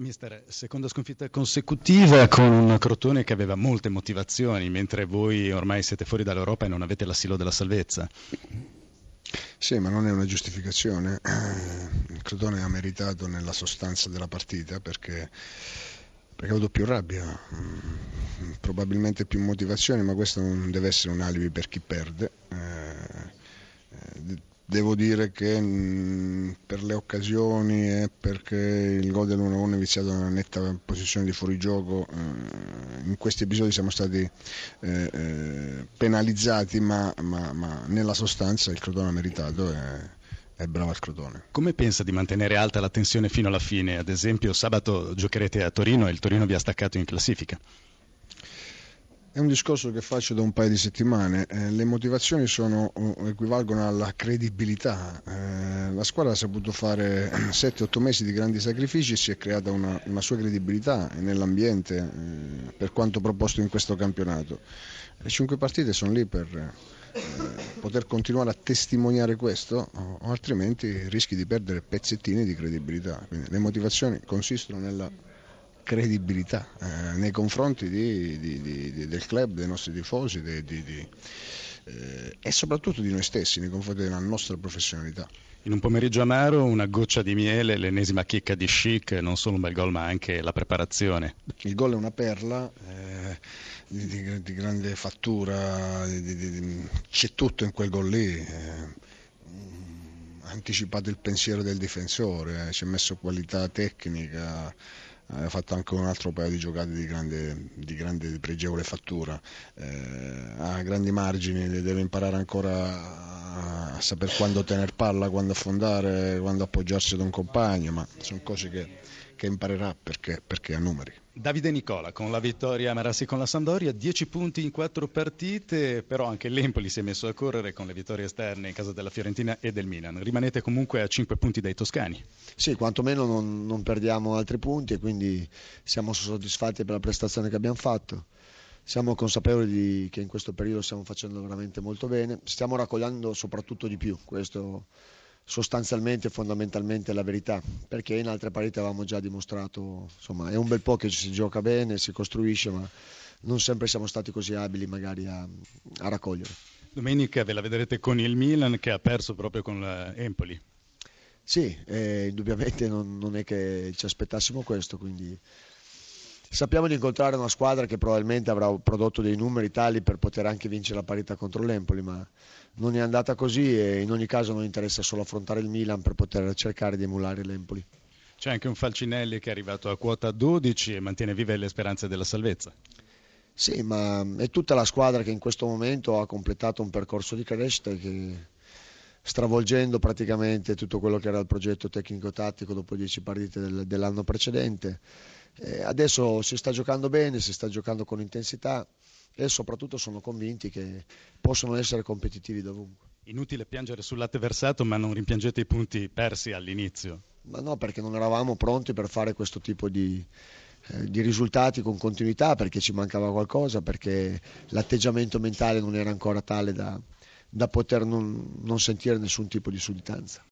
Mister, seconda sconfitta consecutiva con un Crotone che aveva molte motivazioni, mentre voi ormai siete fuori dall'Europa e non avete l'asilo della salvezza. Sì, ma non è una giustificazione. Il Crotone ha meritato nella sostanza della partita perché, perché ha avuto più rabbia, mm, probabilmente più motivazioni, ma questo non deve essere un alibi per chi perde. Eh, Devo dire che mh, per le occasioni e perché il gol dell'1-1 è iniziato una netta posizione di fuorigioco, eh, in questi episodi siamo stati eh, eh, penalizzati, ma, ma, ma, nella sostanza il Crotone ha meritato. E, è bravo il Crotone. Come pensa di mantenere alta la tensione fino alla fine? Ad esempio, sabato giocherete a Torino e il Torino vi ha staccato in classifica. È un discorso che faccio da un paio di settimane. Eh, le motivazioni sono, equivalgono alla credibilità. Eh, la squadra ha saputo fare 7-8 mesi di grandi sacrifici e si è creata una, una sua credibilità nell'ambiente eh, per quanto proposto in questo campionato. Le cinque partite sono lì per eh, poter continuare a testimoniare questo, o, altrimenti rischi di perdere pezzettini di credibilità. Quindi le motivazioni consistono nella credibilità eh, nei confronti di, di, di, del club, dei nostri tifosi eh, e soprattutto di noi stessi nei confronti della nostra professionalità. In un pomeriggio amaro, una goccia di miele, l'ennesima chicca di chic, non solo un bel gol ma anche la preparazione. Il gol è una perla eh, di, di, di, grande fattura, di, c'è tutto in quel gol lì. Eh, ha anticipato il pensiero del difensore, eh, ci ha messo qualità tecnica ha fatto anche un altro paio di giocate di grande, di grande pregevole fattura, eh, ha grandi margini, deve imparare ancora saper quando tenere palla, quando affondare, quando appoggiarsi ad un compagno, ma sono cose che, che imparerà perché, perché ha numeri. Davide Nicola con la vittoria a Marassi con la Sampdoria, 10 punti in 4 partite, però anche l'Empoli si è messo a correre con le vittorie esterne in casa della Fiorentina e del Milan. Rimanete comunque a 5 punti dai toscani. Sì, quantomeno non, non perdiamo altri punti e quindi siamo soddisfatti per la prestazione che abbiamo fatto. Siamo consapevoli di, che in questo periodo stiamo facendo veramente molto bene, stiamo raccogliendo soprattutto di più, questo sostanzialmente e fondamentalmente la verità, perché in altre partite avevamo già dimostrato, insomma, è un bel po' che si gioca bene, si costruisce, ma non sempre siamo stati così abili magari a, a raccogliere. Domenica ve la vedrete con il Milan che ha perso proprio con l'Empoli. Sì, eh, indubbiamente non, non, è che ci aspettassimo questo, quindi sappiamo di incontrare una squadra che probabilmente avrà prodotto dei numeri tali per poter anche vincere la parità contro l'Empoli, ma non è andata così e in ogni caso non interessa solo affrontare il Milan per poter cercare di emulare l'Empoli. C'è anche un Falcinelli che è arrivato a quota 12 e mantiene vive le speranze della salvezza. Sì, ma è tutta la squadra che in questo momento ha completato un percorso di crescita che stravolgendo praticamente tutto quello che era il progetto tecnico-tattico dopo dieci partite del, dell'anno precedente. E adesso si sta giocando bene, si sta giocando con intensità e soprattutto sono convinti che possono essere competitivi dovunque. Inutile piangere sul latte versato, ma non rimpiangete i punti persi all'inizio. Ma no, perché non eravamo pronti per fare questo tipo di, eh, di risultati con continuità, perché ci mancava qualcosa, perché l'atteggiamento mentale non era ancora tale da, da poter non, non sentire nessun tipo di sudditanza.